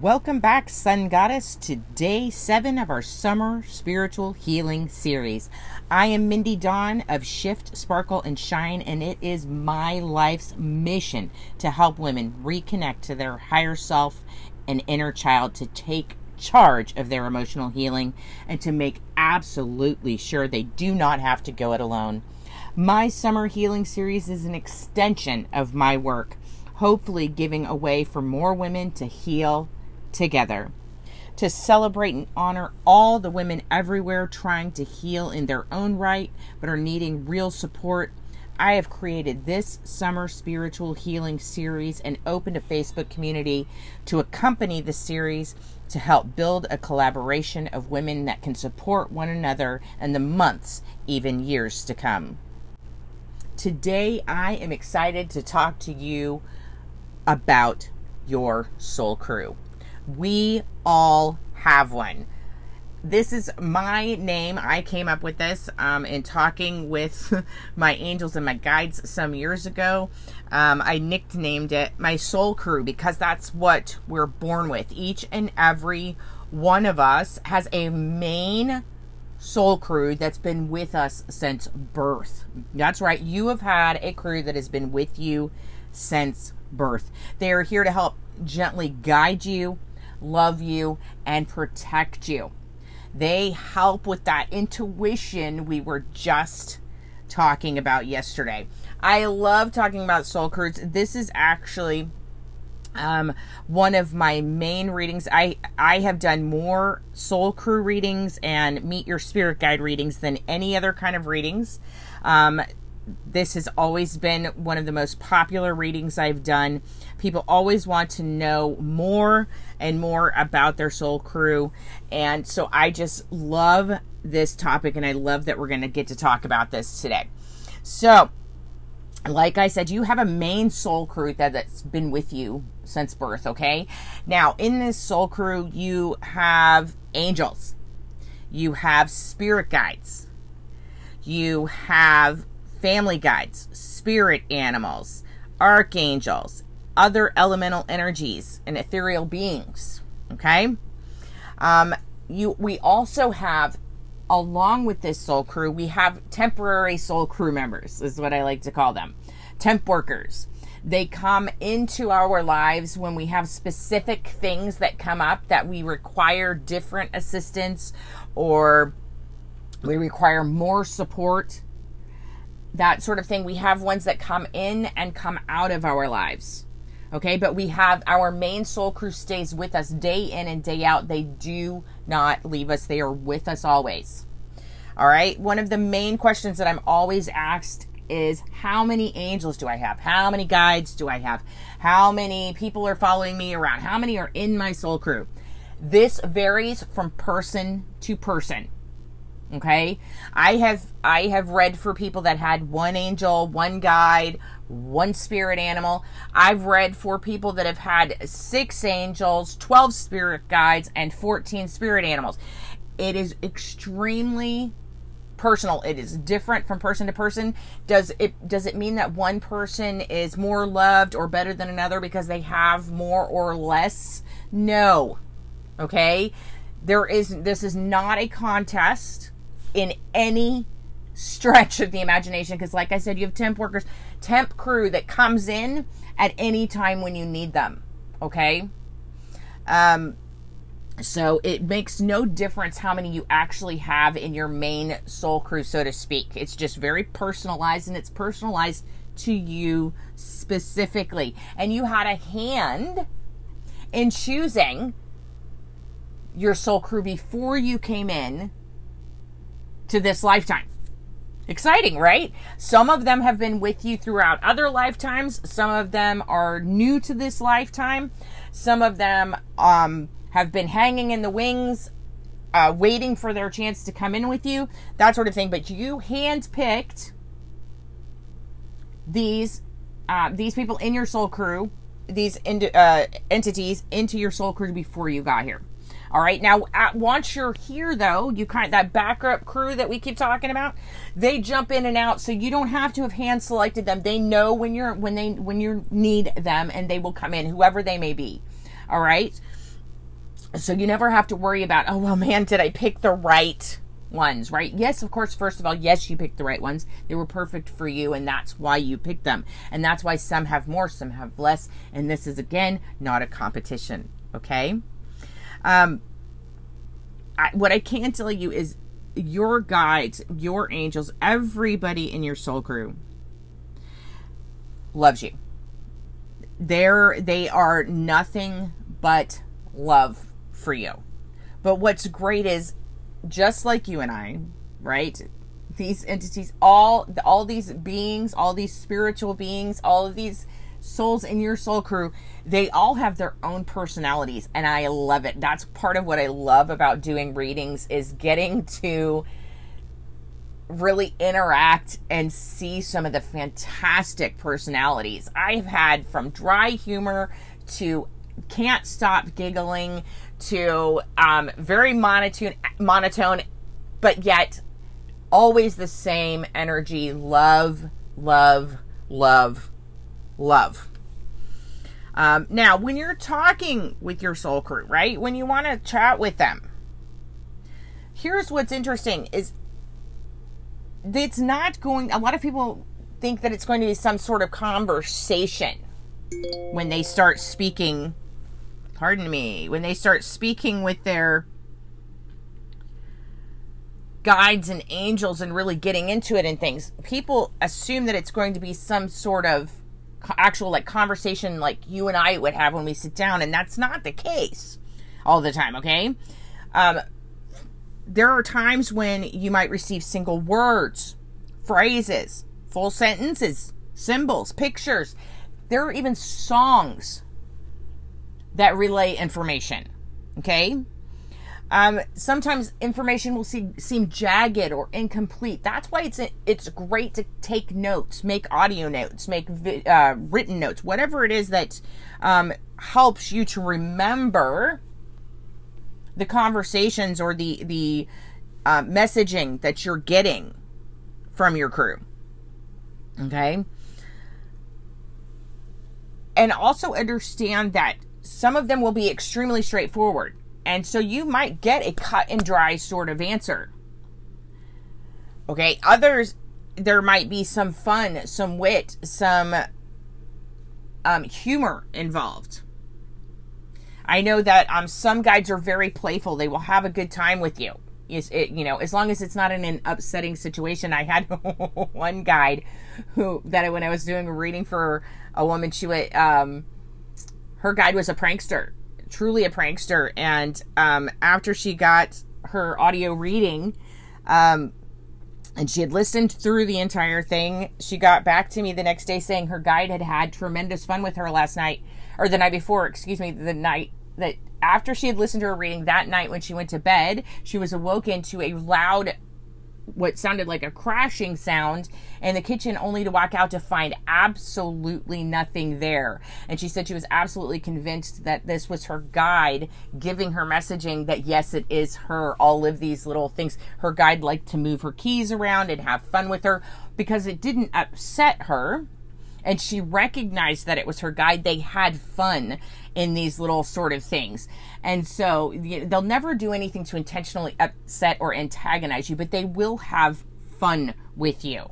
Welcome back, Sun Goddess, to day seven of our summer spiritual healing series. I am Mindy Dawn of Shift, Sparkle, and Shine, and it is my life's mission to help women reconnect to their higher self and inner child to take charge of their emotional healing and to make absolutely sure they do not have to go it alone. My summer healing series is an extension of my work hopefully giving a way for more women to heal together to celebrate and honor all the women everywhere trying to heal in their own right but are needing real support. I have created this summer spiritual healing series and opened a Facebook community to accompany the series to help build a collaboration of women that can support one another in the months, even years to come. Today, I am excited to talk to you about your soul crew. We all have one. This is my name. I came up with this um, in talking with my angels and my guides some years ago. Um, I nicknamed it my soul crew because that's what we're born with. Each and every one of us has a main soul crew that's been with us since birth. That's right. You have had a crew that has been with you since birth. They are here to help gently guide you, love you, and protect you. They help with that intuition we were just talking about yesterday. I love talking about soul crews. This is actually um, one of my main readings. I I have done more soul crew readings and meet your spirit guide readings than any other kind of readings. Um, this has always been one of the most popular readings I've done. People always want to know more and more about their soul crew. And so I just love this topic and I love that we're going to get to talk about this today. So, like I said, you have a main soul crew that, that's been with you since birth, okay? Now, in this soul crew, you have angels, you have spirit guides, you have family guides, spirit animals, archangels, other elemental energies, and ethereal beings. Okay? Um, you we also have along with this soul crew, we have temporary soul crew members, is what I like to call them. Temp workers. They come into our lives when we have specific things that come up that we require different assistance or we require more support that sort of thing. We have ones that come in and come out of our lives. Okay, but we have our main soul crew stays with us day in and day out. They do not leave us, they are with us always. All right, one of the main questions that I'm always asked is how many angels do I have? How many guides do I have? How many people are following me around? How many are in my soul crew? This varies from person to person. Okay. I have, I have read for people that had one angel, one guide, one spirit animal. I've read for people that have had six angels, 12 spirit guides, and 14 spirit animals. It is extremely personal. It is different from person to person. Does it does it mean that one person is more loved or better than another because they have more or less? No. Okay? There is this is not a contest in any stretch of the imagination because like i said you have temp workers temp crew that comes in at any time when you need them okay? Um so it makes no difference how many you actually have in your main soul crew so to speak. It's just very personalized and it's personalized to you specifically. And you had a hand in choosing your soul crew before you came in to this lifetime. Exciting, right? Some of them have been with you throughout other lifetimes. Some of them are new to this lifetime. Some of them um, have been hanging in the wings, uh, waiting for their chance to come in with you, that sort of thing. But you handpicked these uh, these people in your soul crew, these uh, entities into your soul crew before you got here. All right. Now, at, once you're here, though, you kind of, that backup crew that we keep talking about, they jump in and out, so you don't have to have hand selected them. They know when you're when they when you need them, and they will come in, whoever they may be. All right. So you never have to worry about, oh, well, man, did I pick the right ones, right? Yes, of course, first of all, yes, you picked the right ones. They were perfect for you, and that's why you picked them. And that's why some have more, some have less. And this is, again, not a competition, okay? Um, I, what I can tell you is your guides, your angels, everybody in your soul crew loves you. They're, they are nothing but love for you. But what's great is just like you and I, right? These entities, all all these beings, all these spiritual beings, all of these souls in your soul crew, they all have their own personalities and I love it. That's part of what I love about doing readings is getting to really interact and see some of the fantastic personalities. I've had from dry humor to can't stop giggling to um, very monotone, monotone, but yet always the same energy. Love, love, love, love. Um, now, when you're talking with your soul crew, right? When you want to chat with them, here's what's interesting: is it's not going. A lot of people think that it's going to be some sort of conversation when they start speaking pardon me, when they start speaking with their guides and angels and really getting into it and things, people assume that it's going to be some sort of actual like conversation like you and I would have when we sit down, and that's not the case all the time, okay? Um, there are times when you might receive single words, phrases, full sentences, symbols, pictures. There are even songs that relay information. Okay? Um, sometimes information will see, seem jagged or incomplete. That's why it's it's great to take notes, make audio notes, make uh, written notes, whatever it is that um, helps you to remember the conversations or the the uh, messaging that you're getting from your crew. Okay, and also understand that some of them will be extremely straightforward. And so you might get a cut and dry sort of answer. Okay, others, there might be some fun, some wit, some um, humor involved. I know that um, some guides are very playful. They will have a good time with you. Is it, you know, as long as it's not in an upsetting situation. I had one guide who that when I was doing a reading for a woman, she would um, her guide was a prankster, truly a prankster. And um, after she got her audio reading, um, and she had listened through the entire thing, she got back to me the next day saying her guide had had tremendous fun with her last night, or the night before, excuse me, the night that after she had listened to her reading that night when she went to bed, she was awoken to a loud what sounded like a crashing sound in the kitchen only to walk out to find absolutely nothing there. And she said she was absolutely convinced that this was her guide giving her messaging that yes, it is her. All of these little things. Her guide liked to move her keys around and have fun with her because it didn't upset her and she recognized that it was her guide. They had fun in these little sort of things. And so they'll never do anything to intentionally upset or antagonize you, but they will have fun with you.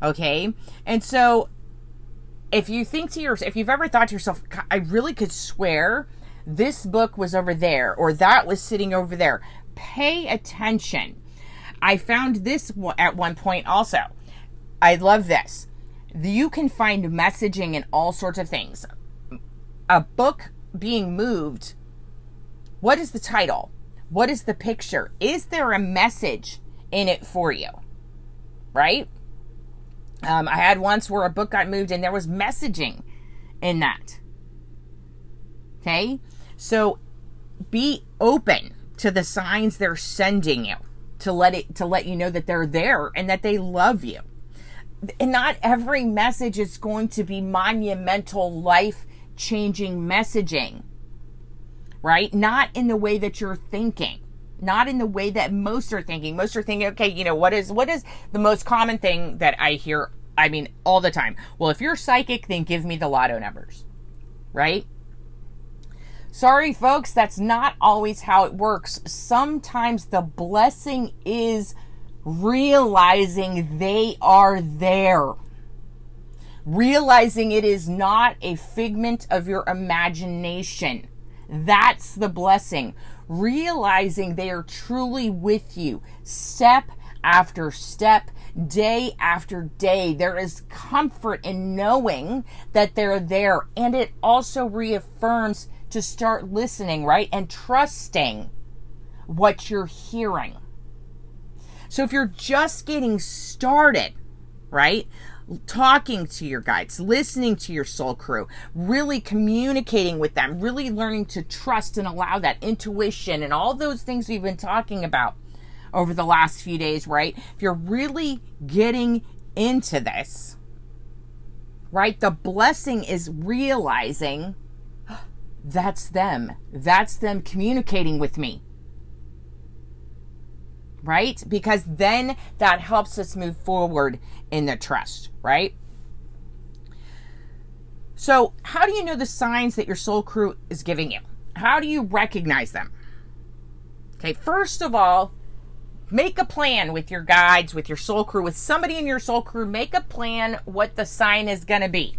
Okay? And so if you think to yourself, if you've ever thought to yourself, I really could swear this book was over there or that was sitting over there, pay attention. I found this at one point also. I love this you can find messaging in all sorts of things. A book being moved, what is the title? What is the picture? Is there a message in it for you? Right? Um, I had once where a book got moved and there was messaging in that. Okay? So be open to the signs they're sending you to let it to let you know that they're there and that they love you not every message is going to be monumental, life changing messaging, right? Not in the way that you're thinking. Not in the way that most are thinking. Most are thinking, okay, you know, what is what is the most common thing that I hear I mean all the time? Well, if you're psychic, then give me the lotto numbers. Right? Sorry, folks, that's not always how it works. Sometimes the blessing is realizing they are there. Realizing it is not a figment of your imagination. That's the blessing. Realizing they are truly with you, step after step, day after day. There is comfort in knowing that they're there. And it also reaffirms to start listening, right? And trusting what you're hearing. So if you're just getting started, right? Talking to your guides, listening to your soul crew, really communicating with them, really learning to trust and allow that intuition and all those things we've been talking about over the last few days, right? If you're really getting into this, right, the blessing is realizing that's them. That's them communicating with me. Right? Because then that helps us move forward in the trust, right? So, how do you know the signs that your soul crew is giving you? How do you recognize them? Okay, first of all, make a plan with your guides, with your soul crew, with somebody in your soul crew. Make a plan what the sign is going to be.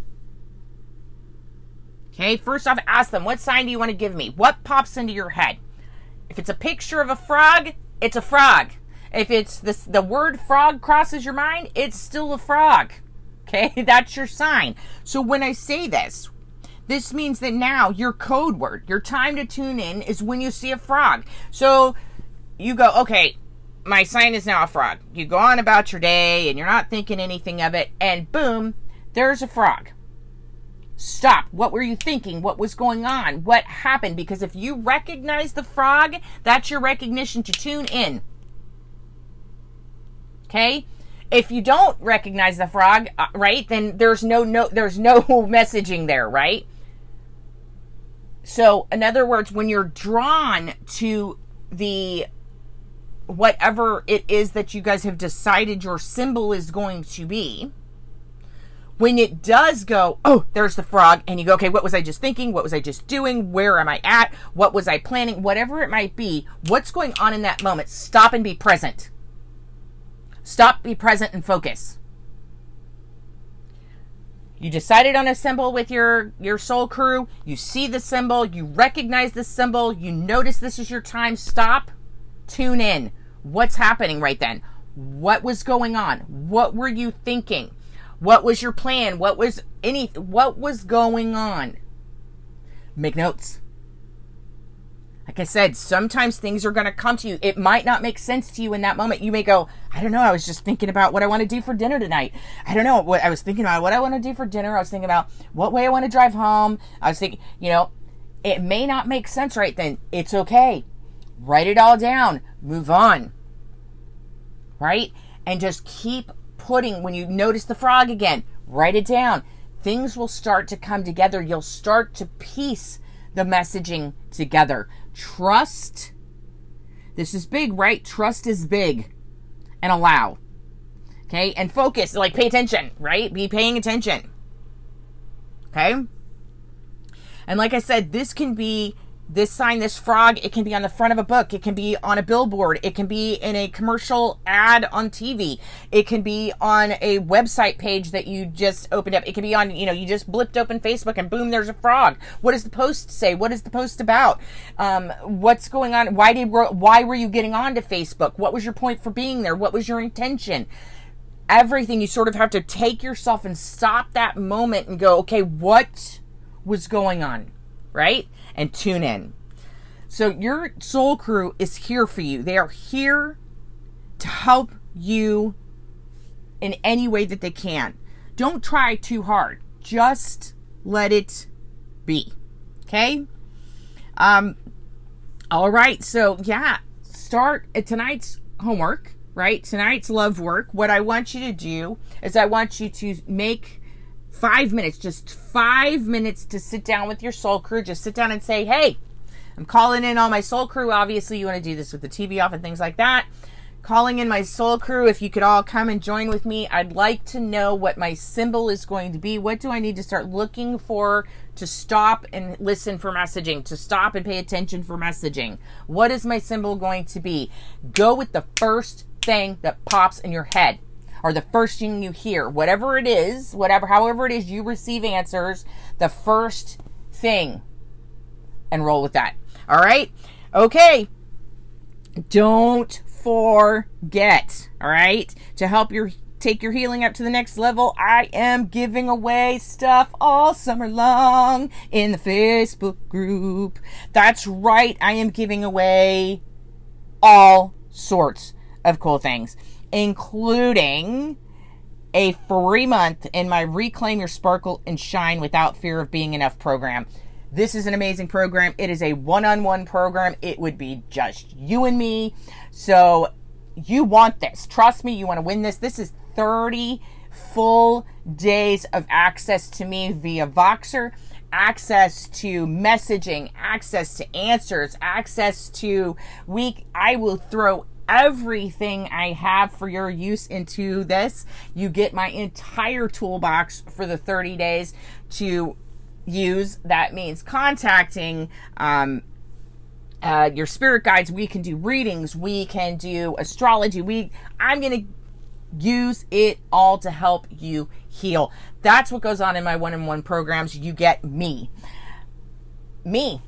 Okay, first off, ask them, what sign do you want to give me? What pops into your head? If it's a picture of a frog, it's a frog. If it's this, the word frog crosses your mind, it's still a frog. Okay, that's your sign. So when I say this, this means that now your code word, your time to tune in is when you see a frog. So you go, okay, my sign is now a frog. You go on about your day and you're not thinking anything of it, and boom, there's a frog. Stop. What were you thinking? What was going on? What happened? Because if you recognize the frog, that's your recognition to tune in. Okay? If you don't recognize the frog, uh, right? Then there's no no there's no messaging there, right? So, in other words, when you're drawn to the whatever it is that you guys have decided your symbol is going to be, when it does go, oh, there's the frog, and you go, okay, what was I just thinking? What was I just doing? Where am I at? What was I planning? Whatever it might be, what's going on in that moment? Stop and be present. Stop, be present, and focus. You decided on a symbol with your your soul crew. You see the symbol, you recognize the symbol, you notice this is your time. Stop, tune in. What's happening right then? What was going on? What were you thinking? What was your plan? What was any what was going on? Make notes. Like I said, sometimes things are going to come to you. It might not make sense to you in that moment. You may go, I don't know. I was just thinking about what I want to do for dinner tonight. I don't know what I was thinking about what I want to do for dinner. I was thinking about what way I want to drive home. I was thinking, you know, it may not make sense right then. It's okay. Write it all down. Move on. Right? And just keep when you notice the frog again, write it down. Things will start to come together. You'll start to piece the messaging together. Trust. This is big, right? Trust is big. And allow. Okay? And focus. Like, pay attention, right? Be paying attention. Okay? And like I said, this can be this sign, this frog, it can be on the front of a book. It can be on a billboard. It can be in a commercial ad on TV. It can be on a website page that you just opened up. It can be on, you know, you just blipped open Facebook and boom, there's a frog. What does the post say? What is the post about? Um, what's going on? Why did, why were you getting onto Facebook? What was your point for being there? What was your intention? Everything you sort of have to take yourself and stop that moment and go, okay, what was going on? Right? and tune in. So, your soul crew is here for you. They are here to help you in any way that they can. Don't try too hard. Just let it be. Okay? Um all right. So, yeah, start at tonight's homework, right? Tonight's love work. What I want you to do is I want you to make five minutes, just five minutes to sit down with your soul crew. Just sit down and say, hey, I'm calling in all my soul crew. Obviously, you want to do this with the TV off and things like that. calling in my soul crew. If you could all come and join with me, I'd like to know what my symbol is going to be. What do I need to start looking for to stop and listen for messaging, to stop and pay attention for messaging? What is my symbol going to be? Go with the first thing that pops in your head or the first thing you hear, whatever it is, whatever, however it is you receive answers, the first thing and roll with that. All right. Okay. Don't forget, all right, to help your take your healing up to the next level, I am giving away stuff all summer long in the Facebook group. That's right, I am giving away all sorts of cool things, including a free month in my Reclaim Your Sparkle and Shine Without Fear of Being Enough program. This is an amazing program. It is a one on one program. It would be just you and me. So you want this. Trust me, you want to win this. This is 30 full days of access to me via Voxer, access to messaging, access to answers, access to week. I will throw everything I have for your use into this. You get my entire toolbox for the 30 days to use. That means contacting um, uh, your spirit guides. We can do readings. We can do astrology. We I'm gonna use it all to help you heal. That's what goes on in my one-on-one programs. You get me, me.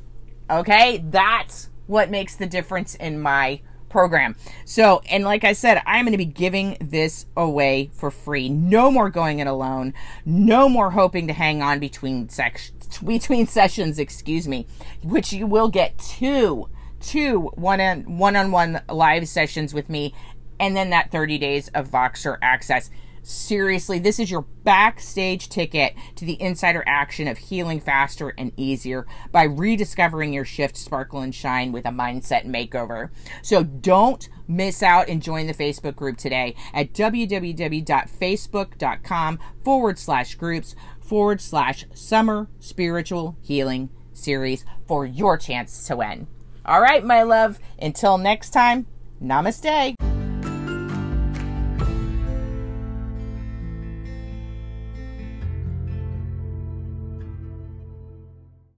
Okay, that's what makes the difference in my program. So, and like I said, I'm going to be giving this away for free. No more going it alone. No more hoping to hang on between sections between sessions, excuse me, which you will get two two one on one on one live sessions with me and then that 30 days of Voxer access. Seriously, this is your backstage ticket to the insider action of healing faster and easier by rediscovering your shift, sparkle, and shine with a mindset makeover. So don't miss out and join the Facebook group today at www.facebook.com forward slash groups forward slash summer spiritual healing series for your chance to win. All right, my love, until next time, namaste.